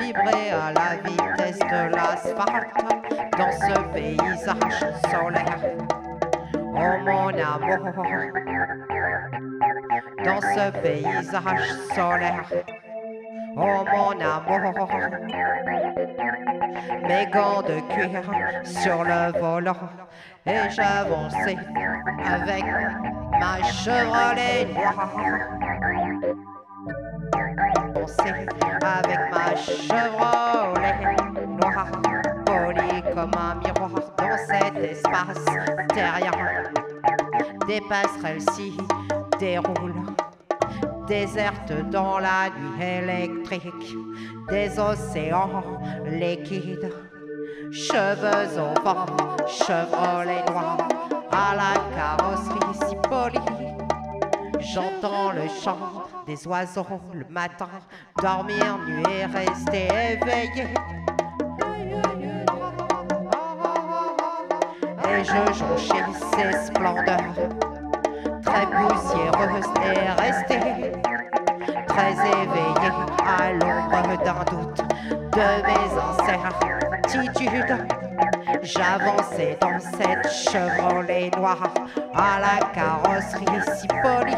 vibrer à la vitesse de l'asphalte dans ce paysage solaire. Oh mon amour, dans ce paysage solaire. Oh mon amour, mes gants de cuir sur le volant et j'avançais avec ma Chevrolet noire. Chevrolet noire, poli comme un miroir dans cet espace terrien. Des passerelles s'y déroulent déserte dans la nuit électrique, des océans liquides, cheveux au vent, Chevrolet noir, à la carrosserie. J'entends le chant des oiseaux le matin, dormir nu et rester éveillé. Et je jonchais ces splendeurs très poussiéreuse et restée très éveillée à l'ombre d'un doute de mes incertitudes. J'avançais dans cette Chevrolet noire à la carrosserie si polie,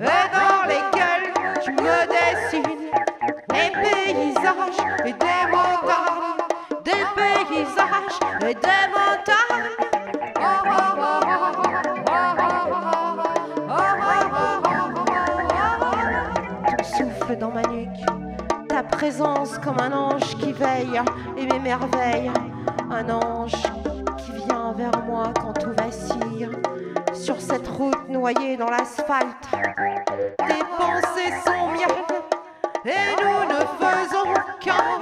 et dans lesquels tu me dessines des paysages et des montagnes, des paysages et des montagnes. Ton souffle dans ma nuque, ta présence comme un ange qui veille et m'émerveille un ange qui vient vers moi quand tout vacille cette route noyée dans l'asphalte. Tes pensées sont miennes et nous ne faisons qu'un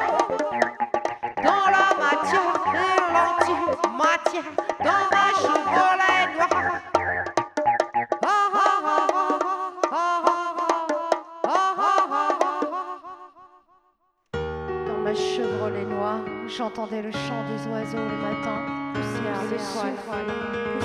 dans la matière et l'anti-matière dans ma Chevrolet noire. Dans ma Chevrolet noire, j'entendais le chant des oiseaux le matin, poussière d'étoiles, poussière